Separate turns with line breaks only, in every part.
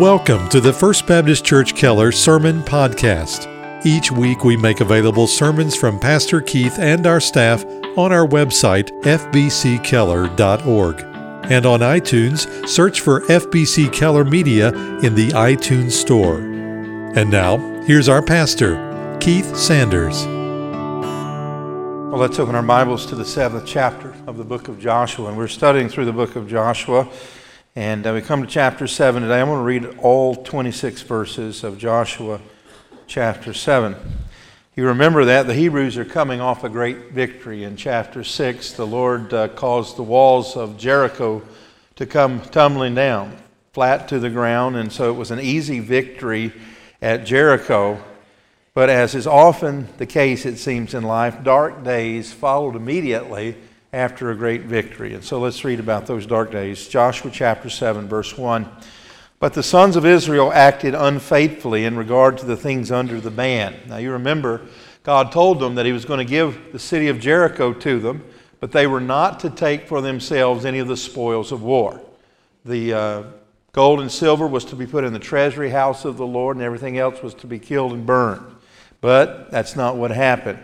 Welcome to the First Baptist Church Keller Sermon Podcast. Each week we make available sermons from Pastor Keith and our staff on our website, fbckeller.org. And on iTunes, search for FBC Keller Media in the iTunes Store. And now, here's our pastor, Keith Sanders.
Well, let's open our Bibles to the seventh chapter of the book of Joshua. And we're studying through the book of Joshua. And uh, we come to chapter 7 today. I'm going to read all 26 verses of Joshua chapter 7. You remember that the Hebrews are coming off a great victory. In chapter 6, the Lord uh, caused the walls of Jericho to come tumbling down, flat to the ground. And so it was an easy victory at Jericho. But as is often the case, it seems, in life, dark days followed immediately after a great victory. And so let's read about those dark days. Joshua chapter 7, verse 1. But the sons of Israel acted unfaithfully in regard to the things under the ban. Now you remember, God told them that He was going to give the city of Jericho to them, but they were not to take for themselves any of the spoils of war. The uh, gold and silver was to be put in the treasury house of the Lord, and everything else was to be killed and burned. But that's not what happened,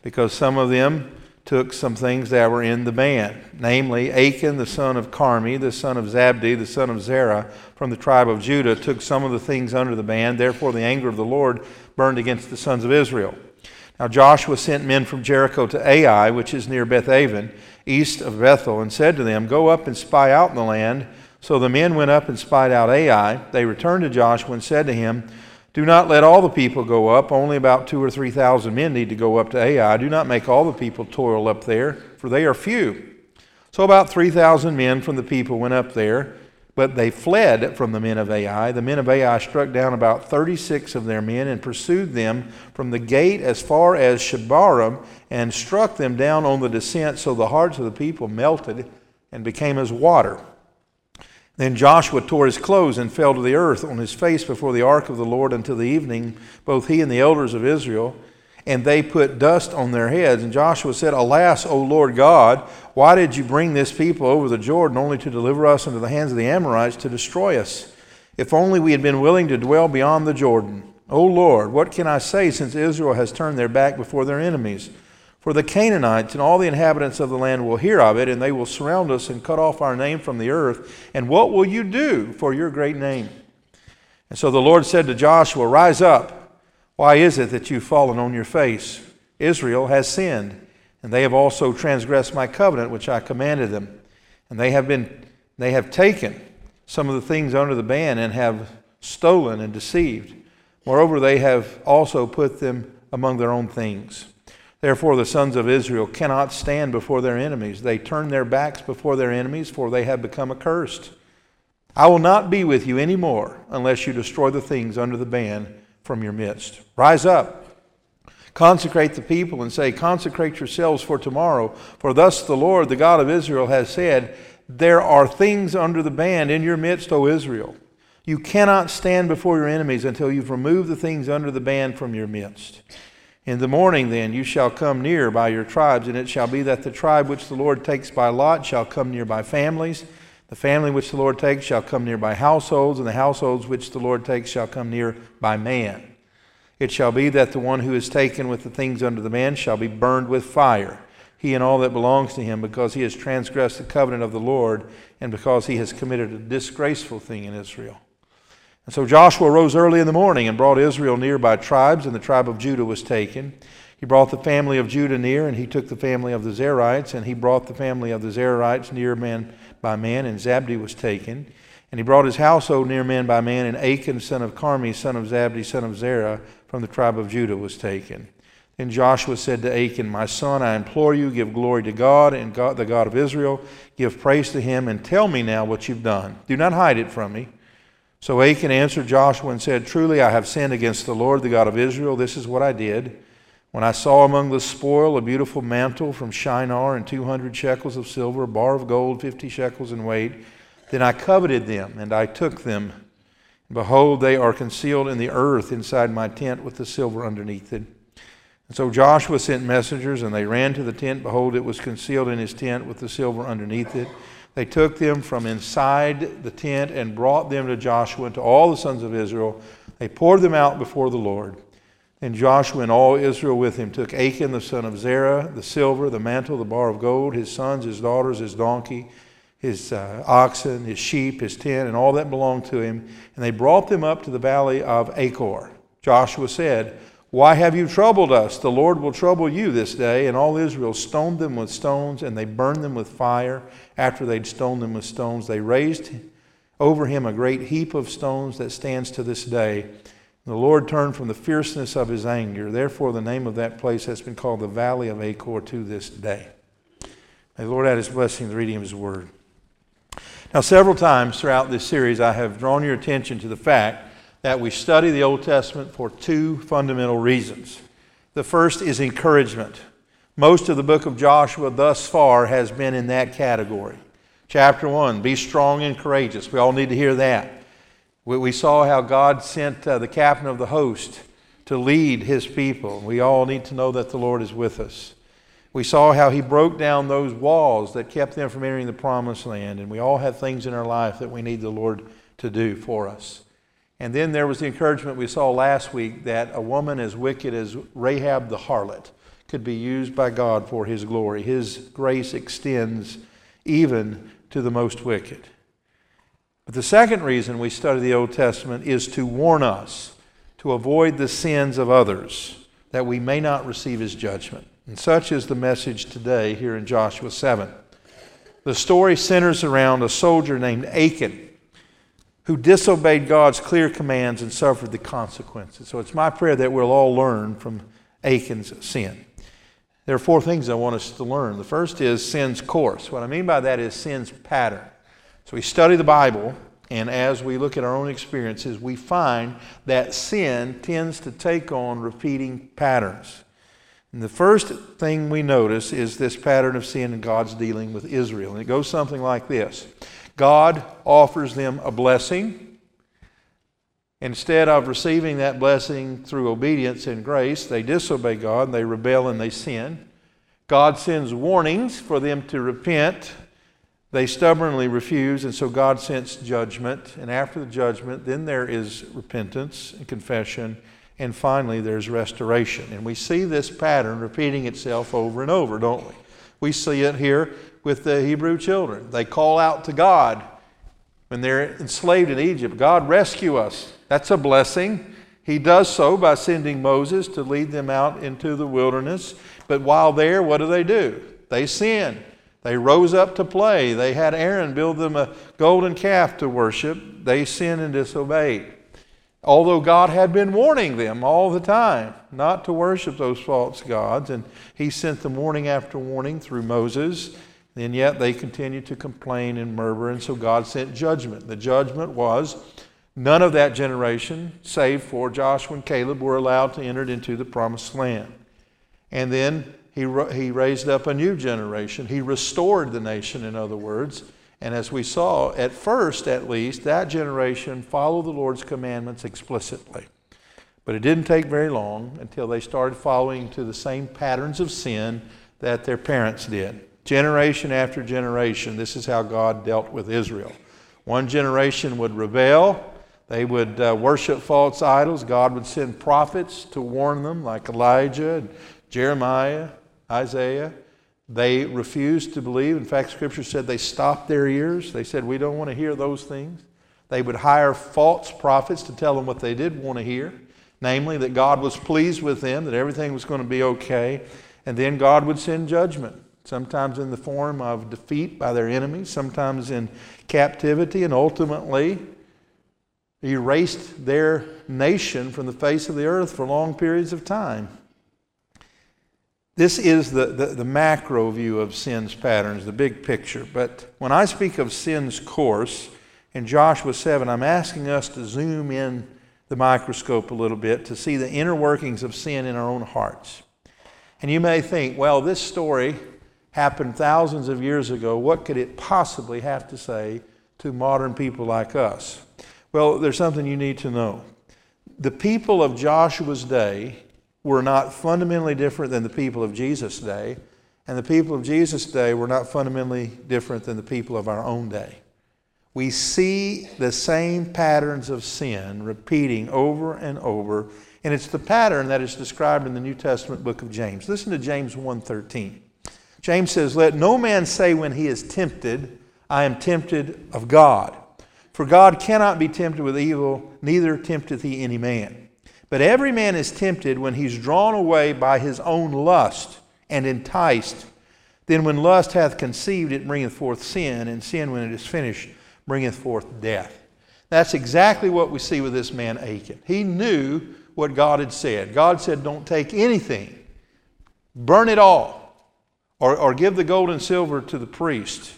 because some of them took some things that were in the ban, namely Achan, the son of Carmi, the son of Zabdi, the son of Zerah, from the tribe of Judah, took some of the things under the ban. Therefore, the anger of the Lord burned against the sons of Israel. Now Joshua sent men from Jericho to Ai, which is near Bethaven, east of Bethel, and said to them, Go up and spy out the land. So the men went up and spied out Ai. They returned to Joshua and said to him, do not let all the people go up. Only about two or three thousand men need to go up to Ai. Do not make all the people toil up there, for they are few. So about 3,000 men from the people went up there, but they fled from the men of Ai. The men of Ai struck down about 36 of their men and pursued them from the gate as far as Shebarim and struck them down on the descent, so the hearts of the people melted and became as water. Then Joshua tore his clothes and fell to the earth on his face before the ark of the Lord until the evening, both he and the elders of Israel. And they put dust on their heads. And Joshua said, Alas, O Lord God, why did you bring this people over the Jordan only to deliver us into the hands of the Amorites to destroy us? If only we had been willing to dwell beyond the Jordan. O Lord, what can I say since Israel has turned their back before their enemies? For the Canaanites and all the inhabitants of the land will hear of it, and they will surround us and cut off our name from the earth. And what will you do for your great name? And so the Lord said to Joshua, Rise up. Why is it that you've fallen on your face? Israel has sinned, and they have also transgressed my covenant which I commanded them. And they have been they have taken some of the things under the ban and have stolen and deceived. Moreover, they have also put them among their own things. Therefore, the sons of Israel cannot stand before their enemies. They turn their backs before their enemies, for they have become accursed. I will not be with you any more unless you destroy the things under the ban from your midst. Rise up, consecrate the people, and say, Consecrate yourselves for tomorrow. For thus the Lord, the God of Israel, has said, There are things under the ban in your midst, O Israel. You cannot stand before your enemies until you've removed the things under the ban from your midst. In the morning, then, you shall come near by your tribes, and it shall be that the tribe which the Lord takes by lot shall come near by families. The family which the Lord takes shall come near by households, and the households which the Lord takes shall come near by man. It shall be that the one who is taken with the things under the man shall be burned with fire, he and all that belongs to him, because he has transgressed the covenant of the Lord, and because he has committed a disgraceful thing in Israel. And so Joshua rose early in the morning and brought Israel near by tribes, and the tribe of Judah was taken. He brought the family of Judah near, and he took the family of the Zerites, and he brought the family of the Zerites near man by man, and Zabdi was taken. And he brought his household near man by man, and Achan, son of Carmi, son of Zabdi, son of Zerah, from the tribe of Judah was taken. Then Joshua said to Achan, My son, I implore you, give glory to God and God, the God of Israel. Give praise to him, and tell me now what you've done. Do not hide it from me. So Achan answered Joshua and said, Truly I have sinned against the Lord, the God of Israel. This is what I did. When I saw among the spoil a beautiful mantle from Shinar and 200 shekels of silver, a bar of gold, 50 shekels in weight, then I coveted them and I took them. Behold, they are concealed in the earth inside my tent with the silver underneath it. And so Joshua sent messengers, and they ran to the tent. Behold, it was concealed in his tent with the silver underneath it. They took them from inside the tent and brought them to Joshua and to all the sons of Israel. They poured them out before the Lord. And Joshua and all Israel with him took Achan the son of Zerah, the silver, the mantle, the bar of gold, his sons, his daughters, his donkey, his uh, oxen, his sheep, his tent, and all that belonged to him. And they brought them up to the valley of Achor. Joshua said, Why have you troubled us? The Lord will trouble you this day. And all Israel stoned them with stones, and they burned them with fire. After they'd stoned them with stones, they raised over him a great heap of stones that stands to this day. The Lord turned from the fierceness of his anger. Therefore, the name of that place has been called the Valley of Achor to this day. May the Lord add his blessing to the reading of his word. Now, several times throughout this series, I have drawn your attention to the fact that we study the Old Testament for two fundamental reasons. The first is encouragement. Most of the book of Joshua thus far has been in that category. Chapter 1, be strong and courageous. We all need to hear that. We, saw how God sent uh, the captain of the host to lead his people. We all need to know that the Lord is with us. We saw how he broke down those walls that kept them from entering the promised land. And we all have things in our life that we need the Lord to do for us. And then there was the encouragement we saw last week that a woman as wicked as Rahab the harlot could be used by God for his glory. His grace extends even to the most wicked. But the second reason we study the Old Testament is to warn us to avoid the sins of others, that we may not receive his judgment. And such is the message today here in Joshua 7. The story centers around a soldier named Achan who disobeyed God's clear commands and suffered the consequences. So it's my prayer that we'll all learn from Achan's sin. There are four things I want us to learn. The first is sin's course. What I mean by that is sin's pattern. So we study the Bible, and as we look at our own experiences, we find that sin tends to take on repeating patterns. And the first thing we notice is this pattern of sin in God's dealing with Israel. And it goes something like this God offers them a blessing. Instead of receiving that blessing through obedience and grace, they disobey God, they rebel and they sin. God sends warnings for them to repent they stubbornly refuse, and so God sends judgment. And after the judgment, then there is repentance and confession, and finally there's restoration. And we see this pattern repeating itself over and over, don't we? We see it here with the Hebrew children. They call out to God when they're enslaved in Egypt God, rescue us. That's a blessing. He does so by sending Moses to lead them out into the wilderness. But while there, what do they do? They sin. They rose up to play. They had Aaron build them a golden calf to worship. They sinned and disobeyed. Although God had been warning them all the time not to worship those false gods, and He sent them warning after warning through Moses, and yet they continued to complain and murmur, and so God sent judgment. The judgment was none of that generation, save for Joshua and Caleb, were allowed to enter into the promised land. And then he, he raised up a new generation. He restored the nation, in other words. And as we saw, at first at least, that generation followed the Lord's commandments explicitly. But it didn't take very long until they started following to the same patterns of sin that their parents did. Generation after generation, this is how God dealt with Israel. One generation would rebel, they would uh, worship false idols. God would send prophets to warn them, like Elijah and Jeremiah. Isaiah. They refused to believe. In fact, Scripture said they stopped their ears. They said, We don't want to hear those things. They would hire false prophets to tell them what they did want to hear, namely that God was pleased with them, that everything was going to be okay. And then God would send judgment, sometimes in the form of defeat by their enemies, sometimes in captivity, and ultimately erased their nation from the face of the earth for long periods of time. This is the, the, the, macro view of sin's patterns, the big picture. But when I speak of sin's course in Joshua 7, I'm asking us to zoom in the microscope a little bit to see the inner workings of sin in our own hearts. And you may think, well, this story happened thousands of years ago. What could it possibly have to say to modern people like us? Well, there's something you need to know. The people of Joshua's day were not fundamentally different than the people of Jesus' day, And the people of Jesus' day were not fundamentally different than the people of our own day. We see the same patterns of sin repeating over and over, and it's the pattern that is described in the New Testament book of James. Listen to James 1:13. James says, "Let no man say when he is tempted, I am tempted of God. For God cannot be tempted with evil, neither tempteth he any man. But every man is tempted when he's drawn away by his own lust and enticed. Then when lust hath conceived, it bringeth forth sin, and sin, when it is finished, bringeth forth death. That's exactly what we see with this man Achan. He knew what God had said. God said, Don't take anything, burn it all, or, or give the gold and silver to the priest.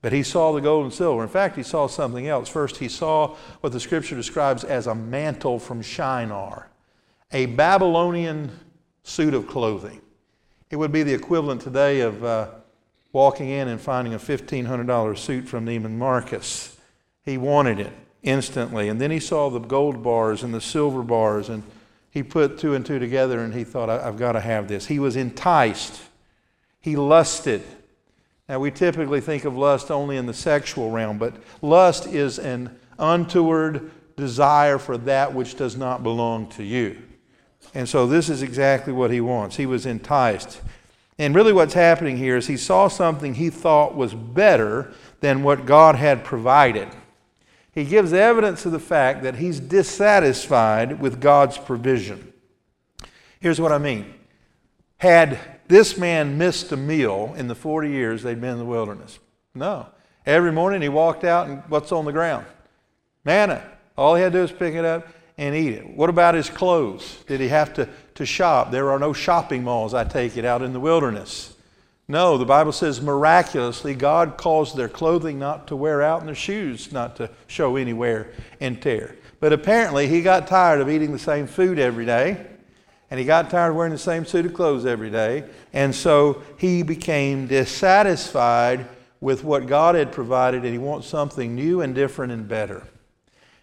But he saw the gold and silver. In fact, he saw something else. First, he saw what the scripture describes as a mantle from Shinar, a Babylonian suit of clothing. It would be the equivalent today of uh, walking in and finding a $1,500 suit from Neiman Marcus. He wanted it instantly. And then he saw the gold bars and the silver bars, and he put two and two together and he thought, I've got to have this. He was enticed, he lusted. Now, we typically think of lust only in the sexual realm, but lust is an untoward desire for that which does not belong to you. And so, this is exactly what he wants. He was enticed. And really, what's happening here is he saw something he thought was better than what God had provided. He gives evidence of the fact that he's dissatisfied with God's provision. Here's what I mean. Had this man missed a meal in the 40 years they'd been in the wilderness? No. Every morning he walked out and what's on the ground? Manna. All he had to do was pick it up and eat it. What about his clothes? Did he have to, to shop? There are no shopping malls, I take it, out in the wilderness. No, the Bible says miraculously God caused their clothing not to wear out and their shoes not to show any wear and tear. But apparently he got tired of eating the same food every day and he got tired of wearing the same suit of clothes every day. And so he became dissatisfied with what God had provided, and he wants something new and different and better.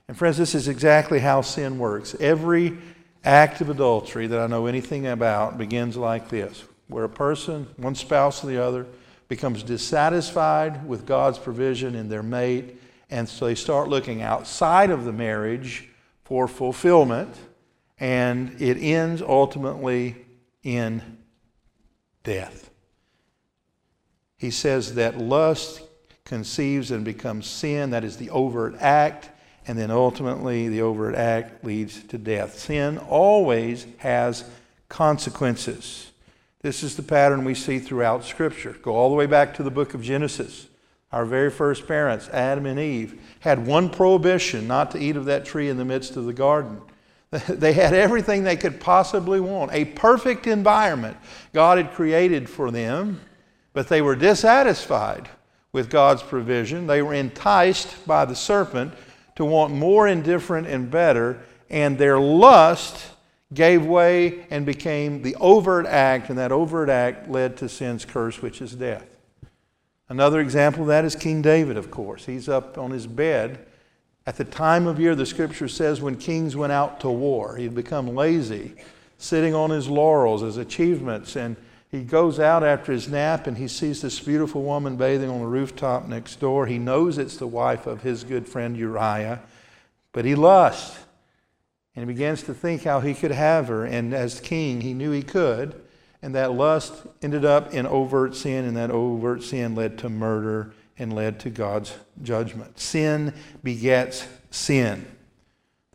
And, friends, this is exactly how sin works. Every act of adultery that I know anything about begins like this where a person, one spouse or the other, becomes dissatisfied with God's provision in their mate, and so they start looking outside of the marriage for fulfillment and it ends ultimately in death. He says that lust conceives and becomes sin, that is the overt act, and then ultimately the overt act leads to death. Sin always has consequences. This is the pattern we see throughout Scripture. Go all the way back to the book of Genesis. Our very first parents, Adam and Eve, had one prohibition not to eat of that tree in the midst of the garden. They had everything they could possibly want, a perfect environment God had created for them, but they were dissatisfied with God's provision. They were enticed by the serpent to want more and different and better, and their lust gave way and became the overt act, and that overt act led to sin's curse, which is death. Another example of that is King David, of course. He's up on his bed at the time of year, the scripture says when kings went out to war, he'd become lazy, sitting on his laurels, his achievements, and he goes out after his nap and he sees this beautiful woman bathing on the rooftop next door. He knows it's the wife of his good friend Uriah, but he lusts. And he begins to think how he could have her. And as king, he knew he could. And that lust ended up in overt sin, and that overt sin led to murder and led to God's judgment. Sin begets sin.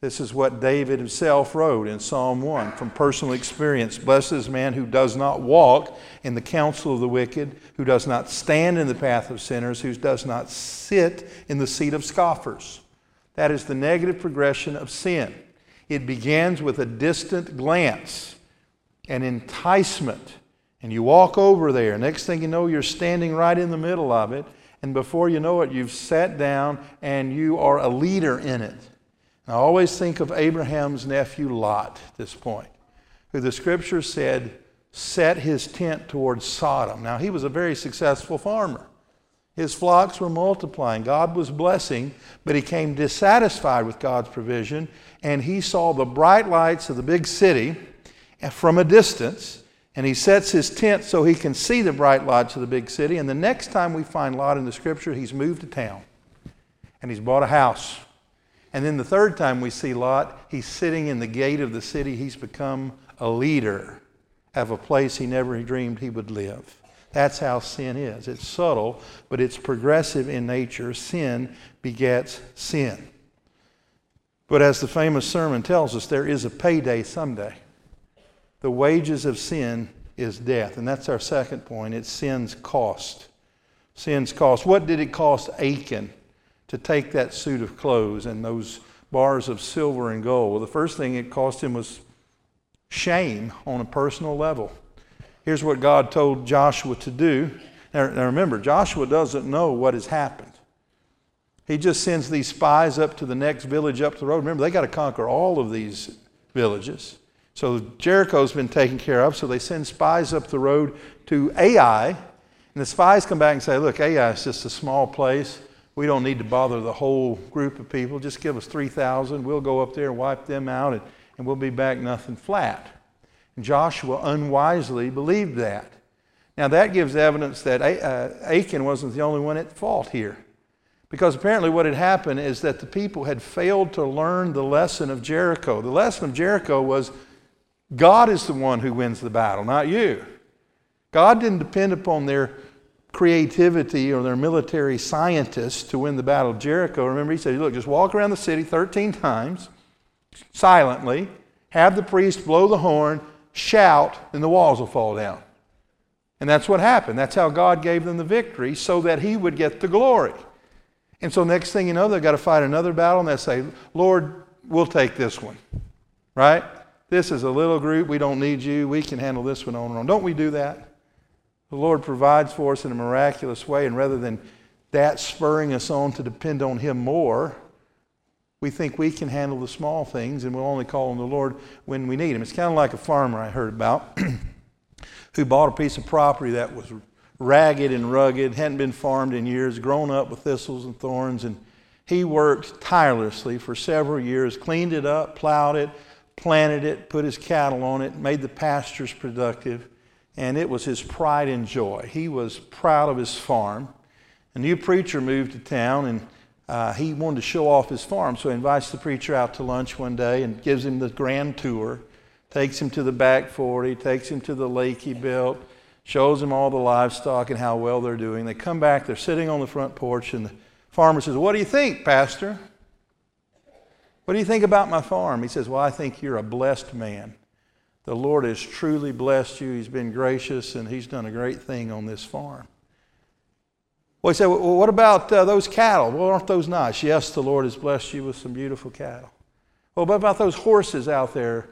This is what David himself wrote in Psalm 1 from personal experience. Blessed is man who does not walk in the counsel of the wicked, who does not stand in the path of sinners, who does not sit in the seat of scoffers. That is the negative progression of sin. It begins with a distant glance, an enticement, and you walk over there. Next thing you know, you're standing right in the middle of it, and before you know it, you've sat down and you are a leader in it. I always think of Abraham's nephew Lot at this point, who the scripture said set his tent towards Sodom. Now, he was a very successful farmer. His flocks were multiplying. God was blessing, but he came dissatisfied with God's provision, and he saw the bright lights of the big city from a distance, And he sets his tent so he can see the bright lights of the big city. And the next time we find Lot in the scripture, he's moved to town and he's bought a house. And then the third time we see Lot, he's sitting in the gate of the city. He's become a leader of a place he never dreamed he would live. That's how sin is. It's subtle, but it's progressive in nature. Sin begets sin. But as the famous sermon tells us, there is a payday someday. The wages of sin is death. And that's our second point. It's sin's cost. Sin's cost. What did it cost Achan to take that suit of clothes and those bars of silver and gold? Well, the first thing it cost him was shame on a personal level. Here's what God told Joshua to do. Now, now remember, Joshua doesn't know what has happened. He just sends these spies up to the next village up the road. Remember, they got to conquer all of these villages. So Jericho's been taken care of, so they send spies up the road to Ai. And the spies come back and say, Look, Ai is just a small place. We don't need to bother the whole group of people. Just give us 3,000. We'll go up there and wipe them out, and, and we'll be back nothing flat. And Joshua unwisely believed that. Now, that gives evidence that uh, Achan wasn't the only one at fault here. Because apparently, what had happened is that the people had failed to learn the lesson of Jericho. The lesson of Jericho was God is the one who wins the battle, not you. God didn't depend upon their creativity or their military scientists to win the battle of Jericho. Remember, he said, Look, just walk around the city 13 times silently, have the priest blow the horn, shout, and the walls will fall down. And that's what happened. That's how God gave them the victory so that he would get the glory. And so, next thing you know, they've got to fight another battle and they say, Lord, we'll take this one. Right? This is a little group. We don't need you. We can handle this one on our own. Don't we do that? The Lord provides for us in a miraculous way, and rather than that spurring us on to depend on Him more, we think we can handle the small things and we'll only call on the Lord when we need Him. It's kind of like a farmer I heard about who bought a piece of property that was ragged and rugged, hadn't been farmed in years, grown up with thistles and thorns, and he worked tirelessly for several years, cleaned it up, plowed it, planted it, put his cattle on it, made the pastures productive, and it was his pride and joy. He was proud of his farm. A new preacher moved to town, and uh, he wanted to show off his farm, so he invites the preacher out to lunch one day and gives him the grand tour, takes him to the back 40, takes him to the lake he built, shows him all the livestock and how well they're doing. They come back, they're sitting on the front porch, and the farmer says, What do you think, Pastor? What do you think about my farm? He says, Well, I think you're a blessed man. The Lord has truly blessed you. He's been gracious, and He's done a great thing on this farm. Well, he said, Well, what about uh, those cattle? Well, aren't those nice? Yes, the Lord has blessed you with some beautiful cattle. Well, what about those horses out there?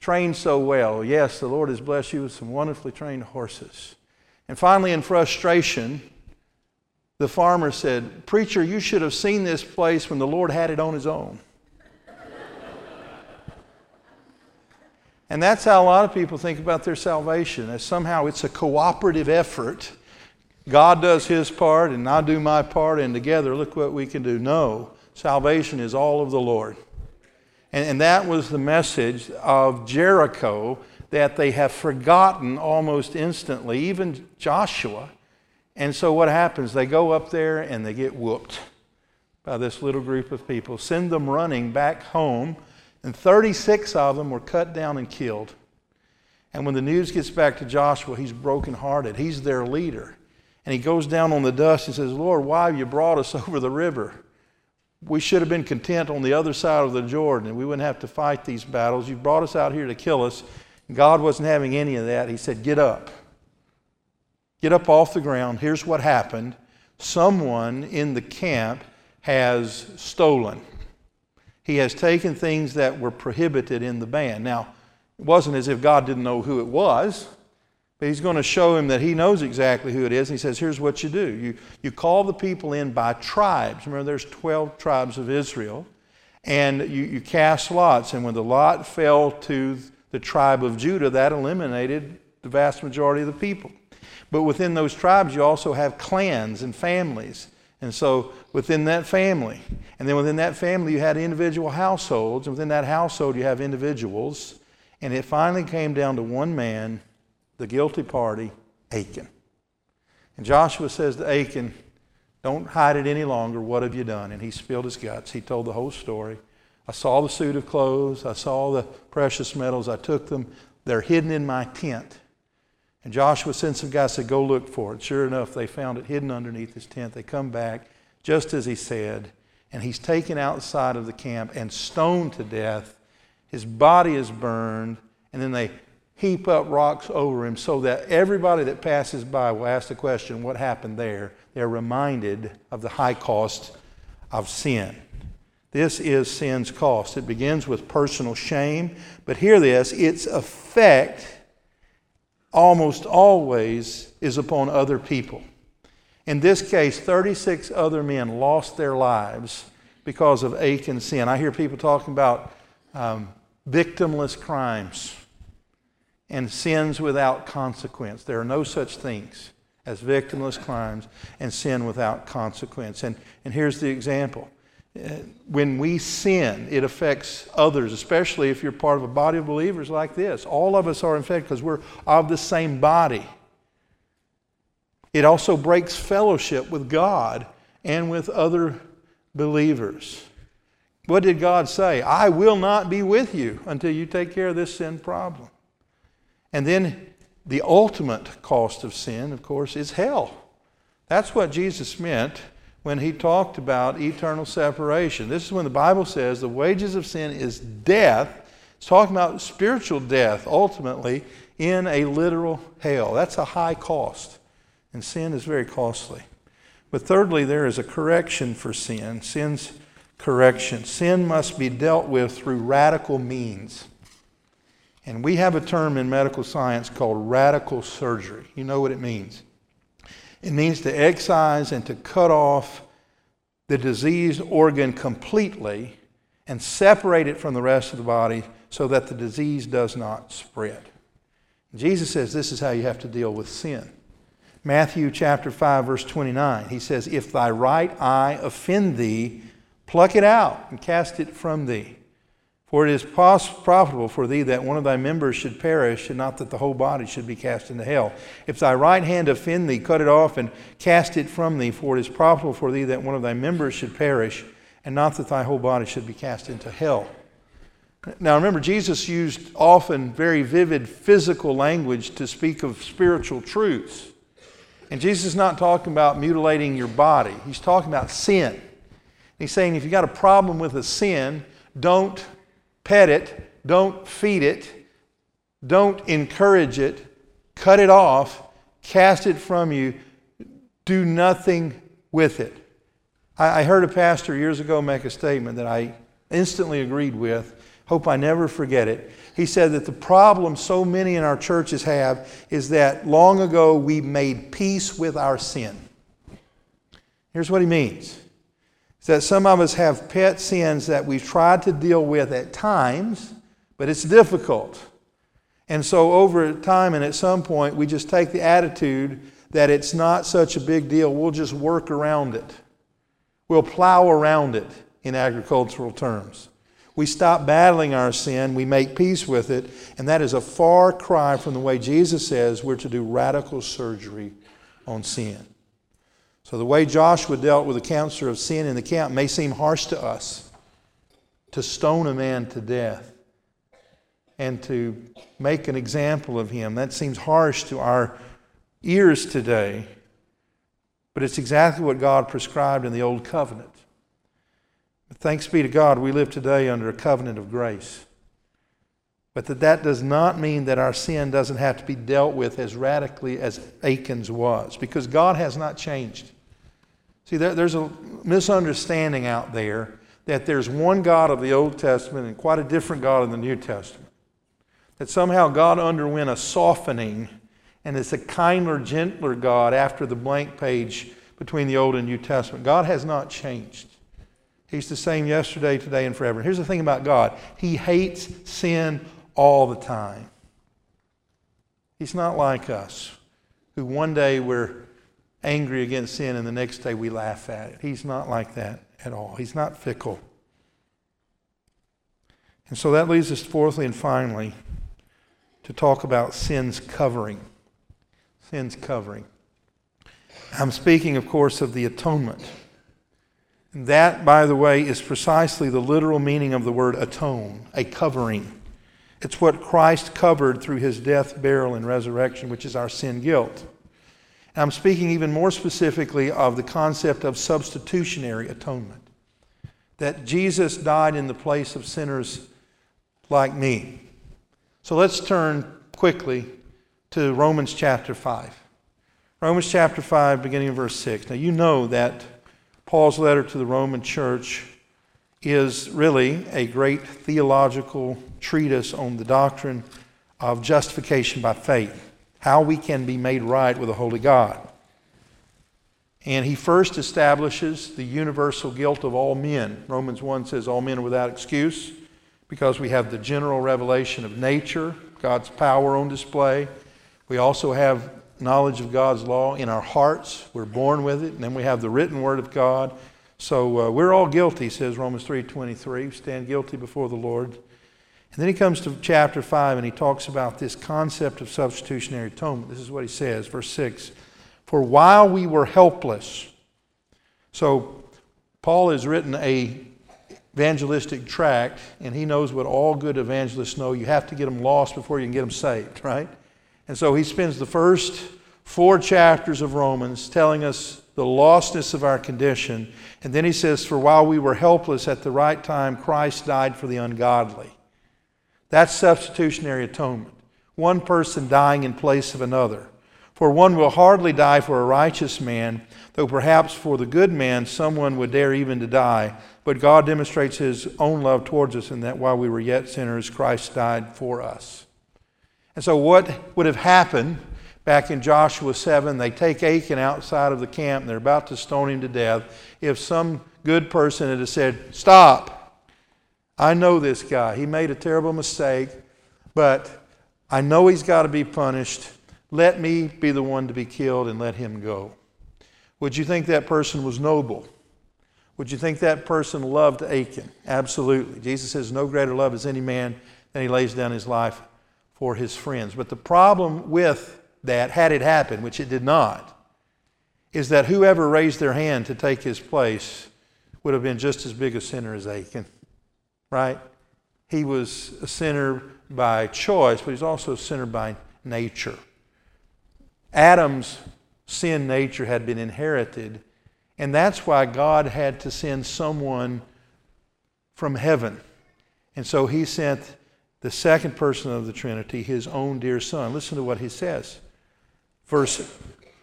trained so well. Yes, the Lord has blessed you with some wonderfully trained horses. And finally, in frustration, the farmer said, Preacher, you should have seen this place when the Lord had it on his own. And that's how a lot of people think about their salvation, as somehow it's a cooperative effort. God does his part, and I do my part, and together, look what we can do. No, salvation is all of the Lord. And, and that was the message of Jericho that they have forgotten almost instantly, even Joshua. And so what happens? They go up there and they get whooped by this little group of people, send them running back home, and 36 of them were cut down and killed. And when the news gets back to Joshua, he's brokenhearted. He's their leader. And he goes down on the dust and says, Lord, why have you brought us over the river? we should have been content on the other side of the Jordan and we wouldn't have to fight these battles. You brought us out here to kill us. God wasn't having any of that. He said, Get up. Get up off the ground. Here's what happened someone in the camp has stolen. He has taken things that were prohibited in the ban. Now, it wasn't as if God didn't know who it was. But he's going to show him that he knows exactly who it is. And he says, Here's what you do you, you call the people in by tribes. Remember, there's 12 tribes of Israel. And you, you cast lots. And when the lot fell to the tribe of Judah, that eliminated the vast majority of the people. But within those tribes, you also have clans and families. And so within that family, and then within that family, you had individual households. And within that household, you have individuals. And it finally came down to one man the guilty party, Achan. And Joshua says to Achan, Don't hide it any longer. What have you done? And he spilled his guts. He told the whole story. I saw the suit of clothes. I saw the precious metals. I took them. They're hidden in my tent. And Joshua sent some guys said, Go look for it. Sure enough, they found it hidden underneath his tent. They come back just as he said. And he's taken outside of the camp and stoned to death. His body is burned. And then they heap up rocks over him so that everybody that passes by will ask the question, What happened there? They're reminded of the high cost of sin. This is sin's cost. It begins with personal shame, but hear this its effect almost always is upon other people. In this case, 36 other men lost their lives because of Achan's sin. I hear people talking about um, victimless crimes and sins without consequence. There are no such things as victimless crimes and sin without consequence. And, and here's the example. Uh, when we sin, it affects others, especially if you're part of a body of believers like this. All of us are infected because we're of the same body. It also breaks fellowship with God and with other believers. What did God say? I will not be with you until you take care of this sin problem. And then the ultimate cost of sin, of course, is hell. That's what Jesus meant when he talked about eternal separation. This is when the Bible says the wages of sin is death. It's talking about spiritual death, ultimately, in a literal hell. That's a high cost, and sin is very costly. But thirdly, there is a correction for sin. Sin's correction. Sin must be dealt with through radical means. And we have a term in medical science called radical surgery. You know what it means? It means to excise and to cut off the diseased organ completely and separate it from the rest of the body so that the disease does not spread. Jesus says this is how you have to deal with sin. Matthew chapter 5 verse 29. He says, "If thy right eye offend thee, pluck it out and cast it from thee." For it is profitable for thee that one of thy members should perish, and not that the whole body should be cast into hell. If thy right hand offend thee, cut it off and cast it from thee. For it is profitable for thee that one of thy members should perish, and not that thy whole body should be cast into hell. Now remember, Jesus used often very vivid physical language to speak of spiritual truths. And Jesus is not talking about mutilating your body, he's talking about sin. He's saying if you've got a problem with a sin, don't pet it, don't feed it, don't encourage it, cut it off, cast it from you, do nothing with it. I, heard a pastor years ago make a statement that I instantly agreed with. Hope I never forget it. He said that the problem so many in our churches have is that long ago we made peace with our sin. Here's what he means that some of us have pet sins that we've tried to deal with at times, but it's difficult. And so over time and at some point, we just take the attitude that it's not such a big deal. We'll just work around it. We'll plow around it in agricultural terms. We stop battling our sin, we make peace with it, and that is a far cry from the way Jesus says we're to do radical surgery on sin. So, the way Joshua dealt with the cancer of sin in the camp may seem harsh to us to stone a man to death and to make an example of him. That seems harsh to our ears today, but it's exactly what God prescribed in the Old Covenant. Thanks be to God, we live today under a covenant of grace. But that, that does not mean that our sin doesn't have to be dealt with as radically as Achan's was, because God has not changed. See, there, there's a misunderstanding out there that there's one God of the Old Testament and quite a different God in the New Testament. That somehow God underwent a softening and it's a kinder, gentler God after the blank page between the Old and New Testament. God has not changed. He's the same yesterday, today, and forever. Here's the thing about God He hates sin all the time. He's not like us, who one day we're angry against sin and the next day we laugh at it. He's not like that at all. He's not fickle. And so that leads us, fourthly and finally, to talk about sin's covering. sin's covering. I'm speaking, of course, of the atonement. And that, by the way, is precisely the literal meaning of the word atone, a covering. It's what Christ covered through his death, burial, and resurrection, which is our sin guilt. I'm speaking even more specifically of the concept of substitutionary atonement. That Jesus died in the place of sinners like me. So let's turn quickly to Romans chapter 5. Romans chapter 5, beginning in verse 6. Now, you know that Paul's letter to the Roman church is really a great theological treatise on the doctrine of justification by faith, how we can be made right with a holy God. And he first establishes the universal guilt of all men. Romans 1 says, All men are without excuse because we have the general revelation of nature, God's power on display. We also have knowledge of God's law in our hearts. We're born with it. And then we have the written word of God. So uh, we're all guilty, says Romans 3.23. We stand guilty before the Lord. And then he comes to chapter 5 and he talks about this concept of substitutionary atonement. This is what he says, verse 6. For while we were helpless, so Paul has written a evangelistic tract, and he knows what all good evangelists know. You have to get them lost before you can get them saved, right? And so he spends the first four chapters of Romans telling us the lostness of our condition. And then he says, For while we were helpless at the right time, Christ died for the ungodly. That's substitutionary atonement. One person dying in place of another. For one will hardly die for a righteous man, though perhaps for the good man someone would dare even to die. But God demonstrates his own love towards us in that while we were yet sinners, Christ died for us. And so, what would have happened back in Joshua 7? They take Achan outside of the camp and they're about to stone him to death. If some good person had said, Stop, I know this guy. He made a terrible mistake, but I know he's got to be punished. Let me be the one to be killed and let him go. Would you think that person was noble? Would you think that person loved Achan? Absolutely. Jesus says, No greater love is any man than he lays down his life for his friends. But the problem with that, had it happened, which it did not, is that whoever raised their hand to take his place would have been just as big a sinner as Achan, right? He was a sinner by choice, but he's also a sinner by nature. Adam's sin nature had been inherited, and that's why God had to send someone from heaven. And so he sent the second person of the Trinity, his own dear Son. Listen to what he says. Verse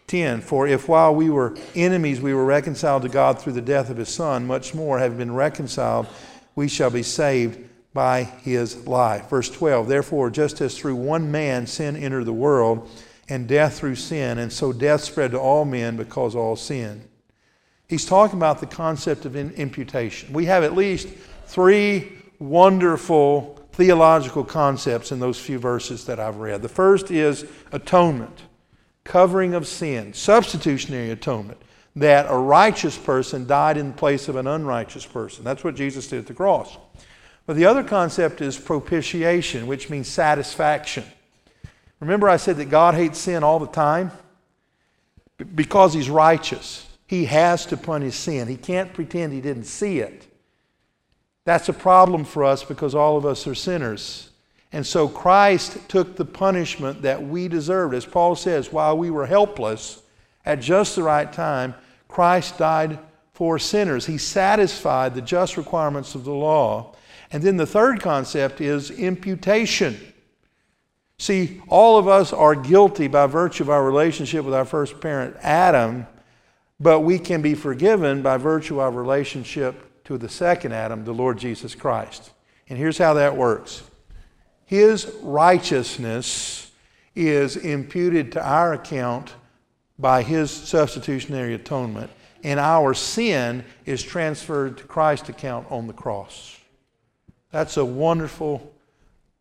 10 For if while we were enemies we were reconciled to God through the death of his Son, much more, having been reconciled, we shall be saved by his life. Verse 12 Therefore, just as through one man sin entered the world, and death through sin, and so death spread to all men because all sin. He's talking about the concept of imputation. We have at least three wonderful theological concepts in those few verses that I've read. The first is atonement, covering of sin, substitutionary atonement, that a righteous person died in place of an unrighteous person. That's what Jesus did at the cross. But the other concept is propitiation, which means satisfaction. Remember, I said that God hates sin all the time? Because He's righteous. He has to punish sin. He can't pretend He didn't see it. That's a problem for us because all of us are sinners. And so Christ took the punishment that we deserved. As Paul says, while we were helpless, at just the right time, Christ died for sinners. He satisfied the just requirements of the law. And then the third concept is imputation. See, all of us are guilty by virtue of our relationship with our first parent, Adam, but we can be forgiven by virtue of our relationship to the second Adam, the Lord Jesus Christ. And here's how that works His righteousness is imputed to our account by His substitutionary atonement, and our sin is transferred to Christ's account on the cross. That's a wonderful,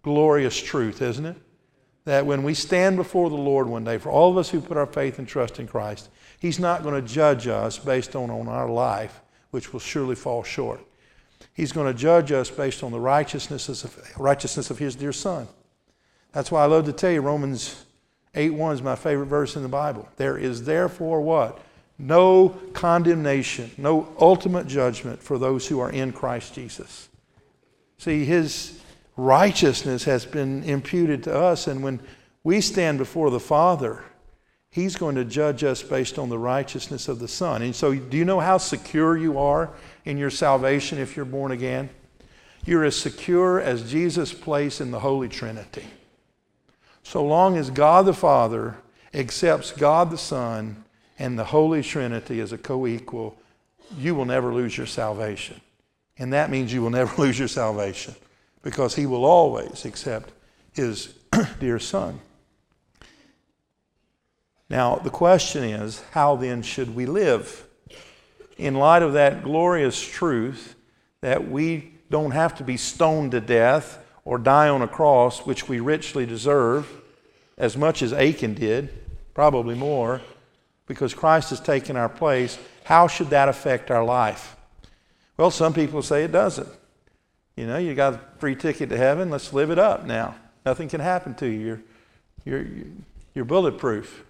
glorious truth, isn't it? that when we stand before the Lord one day, for all of us who put our faith and trust in Christ, He's not going to judge us based on, on our life, which will surely fall short. He's going to judge us based on the righteousness of, righteousness of His dear Son. That's why I love to tell you Romans 8 1 is my favorite verse in the Bible. There is therefore what? No condemnation, no ultimate judgment for those who are in Christ Jesus. See, his righteousness has been imputed to us, and when we stand before the Father, He's going to judge us based on the righteousness of the Son. And so, do you know how secure you are in your salvation if you're born again? You're as secure as Jesus' place in the Holy Trinity. So long as God the Father accepts God the Son and the Holy Trinity as a co equal, you will never lose your salvation. And that means you will never lose your salvation because He will always accept His dear Son. Now, the question is how then should we live? In light of that glorious truth that we don't have to be stoned to death or die on a cross, which we richly deserve, as much as Achan did, probably more, because Christ has taken our place, how should that affect our life? Well, some people say it doesn't. You know, you got a free ticket to heaven, let's live it up now. Nothing can happen to you. You're, you're, you're bulletproof.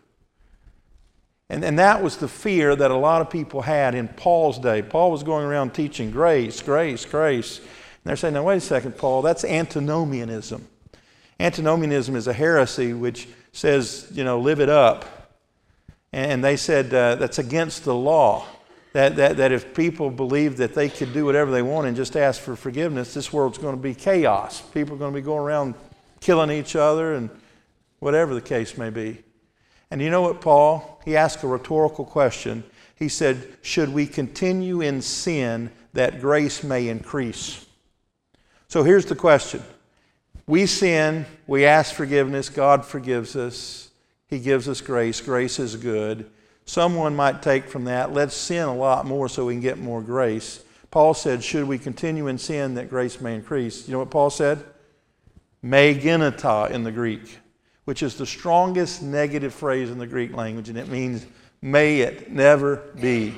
And, and that was the fear that a lot of people had in Paul's day. Paul was going around teaching grace, grace, grace. And they're saying, now, wait a second, Paul, that's antinomianism. Antinomianism is a heresy which says, you know, live it up. And they said uh, that's against the law. That, that, that if people believe that they could do whatever they want and just ask for forgiveness, this world's going to be chaos. People are going to be going around killing each other and whatever the case may be. And you know what, Paul? He asked a rhetorical question. He said, Should we continue in sin that grace may increase? So here's the question We sin, we ask forgiveness, God forgives us, He gives us grace. Grace is good. Someone might take from that, let's sin a lot more so we can get more grace. Paul said, Should we continue in sin that grace may increase? You know what Paul said? Me in the Greek which is the strongest negative phrase in the Greek language, and it means, may it never be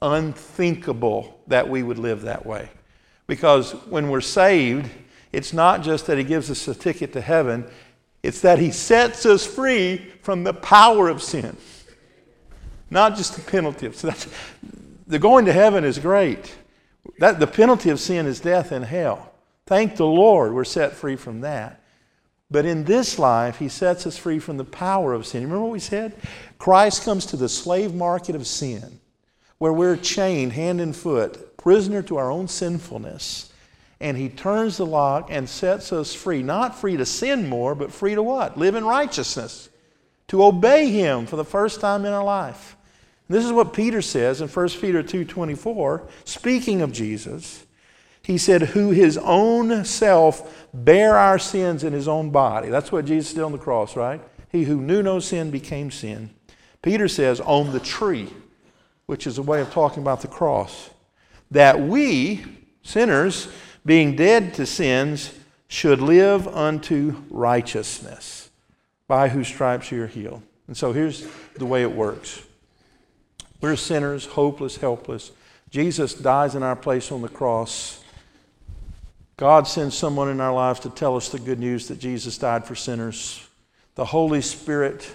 unthinkable that we would live that way. Because when we're saved, it's not just that He gives us a ticket to heaven, it's that He sets us free from the power of sin, not just the penalty of sin. the going to heaven is great. That, the penalty of sin is death and hell. Thank the Lord, we're set free from that. But in this life, he sets us free from the power of sin. Remember what we said? Christ comes to the slave market of sin, where we're chained hand and foot, prisoner to our own sinfulness. And he turns the lock and sets us free. Not free to sin more, but free to what? Live in righteousness. To obey him for the first time in our life. this is what Peter says in 1 Peter 2:24, speaking of Jesus. He said, Who his own self bare our sins in his own body. That's what Jesus did on the cross, right? He who knew no sin became sin. Peter says, On the tree, which is a way of talking about the cross, that we, sinners, being dead to sins, should live unto righteousness, by whose stripes you are healed. And so here's the way it works we're sinners, hopeless, helpless. Jesus dies in our place on the cross. God sends someone in our lives to tell us the good news that Jesus died for sinners. The Holy Spirit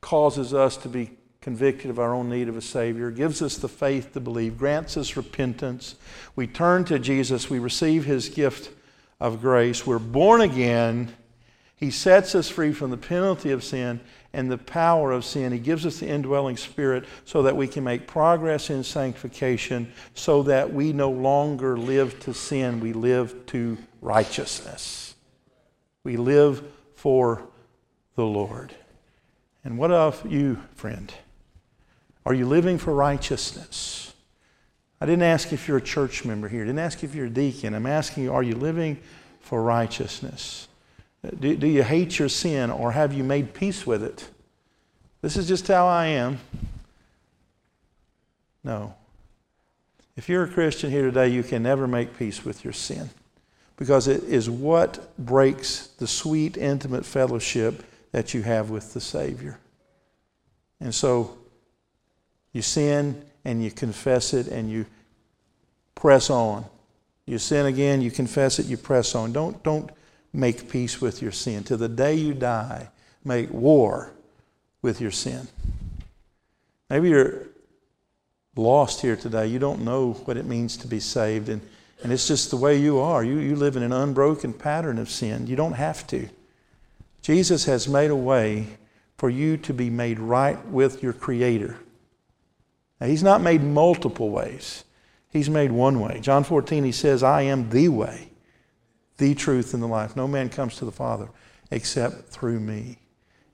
causes us to be convicted of our own need of a Savior, gives us the faith to believe, grants us repentance. We turn to Jesus, we receive His gift of grace, we're born again. He sets us free from the penalty of sin, and the power of sin. He gives us the indwelling spirit so that we can make progress in sanctification, so that we no longer live to sin, we live to righteousness. We live for the Lord. And what of you, friend? Are you living for righteousness? I didn't ask if you're a church member here. I didn't ask if you're a deacon. I'm asking you, are you living for righteousness? Do, do you hate your sin or have you made peace with it? This is just how I am. No. If you're a Christian here today, you can never make peace with your sin because it is what breaks the sweet, intimate fellowship that you have with the Savior. And so you sin and you confess it and you press on. You sin again, you confess it, you press on. Don't, don't make peace with your sin. To the day you die, make war with your sin. Maybe you're lost here today. You don't know what it means to be saved, and, and it's just the way you are. You, you live in an unbroken pattern of sin. You don't have to. Jesus has made a way for you to be made right with your Creator. Now, He's not made multiple ways, He's made one way. John 14, He says, I am the way, the truth, and the life. No man comes to the Father except through me.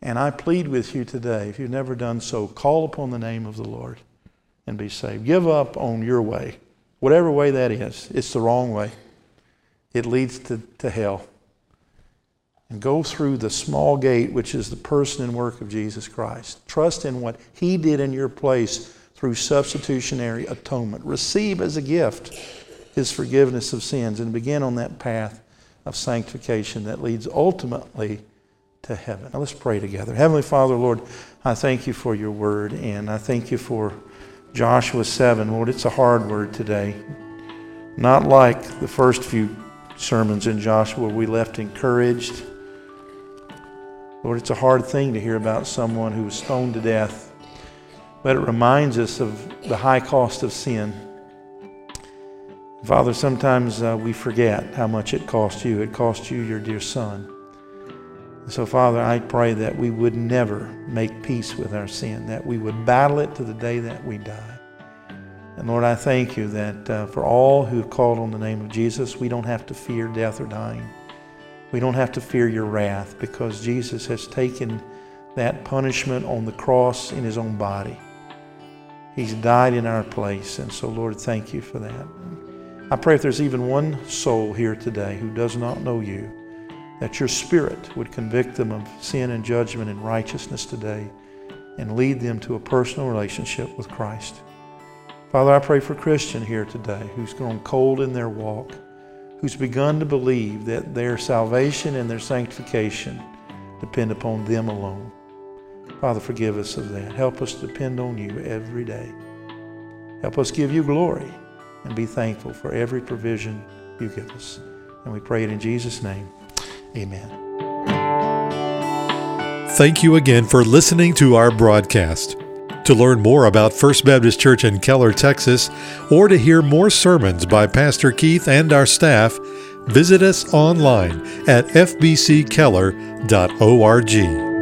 And I plead with you today, if you've never done so, call upon the name of the Lord and be saved. Give up on your way, whatever way that is. It's the wrong way, it leads to, to hell. And go through the small gate, which is the person and work of Jesus Christ. Trust in what He did in your place through substitutionary atonement. Receive as a gift His forgiveness of sins and begin on that path of sanctification that leads ultimately to heaven. Now let's pray together. Heavenly Father, Lord, I thank you for your word and I thank you for Joshua 7. Lord, it's a hard word today. Not like the first few sermons in Joshua, we left encouraged. Lord, it's a hard thing to hear about someone who was stoned to death, but it reminds us of the high cost of sin. Father, sometimes uh, we forget how much it cost you. It cost you your dear son. So, Father, I pray that we would never make peace with our sin, that we would battle it to the day that we die. And Lord, I thank you that uh, for all who have called on the name of Jesus, we don't have to fear death or dying. We don't have to fear your wrath because Jesus has taken that punishment on the cross in his own body. He's died in our place. And so, Lord, thank you for that. I pray if there's even one soul here today who does not know you, that your Spirit would convict them of sin and judgment and righteousness today and lead them to a personal relationship with Christ. Father, I pray for Christian here today who's grown cold in their walk, who's begun to believe that their salvation and their sanctification depend upon them alone. Father, forgive us of that. Help us depend on you every day. Help us give you glory and be thankful for every provision you give us. And we pray it in Jesus' name. Amen.
Thank you again for listening to our broadcast. To learn more about First Baptist Church in Keller, Texas, or to hear more sermons by Pastor Keith and our staff, visit us online at fbckeller.org.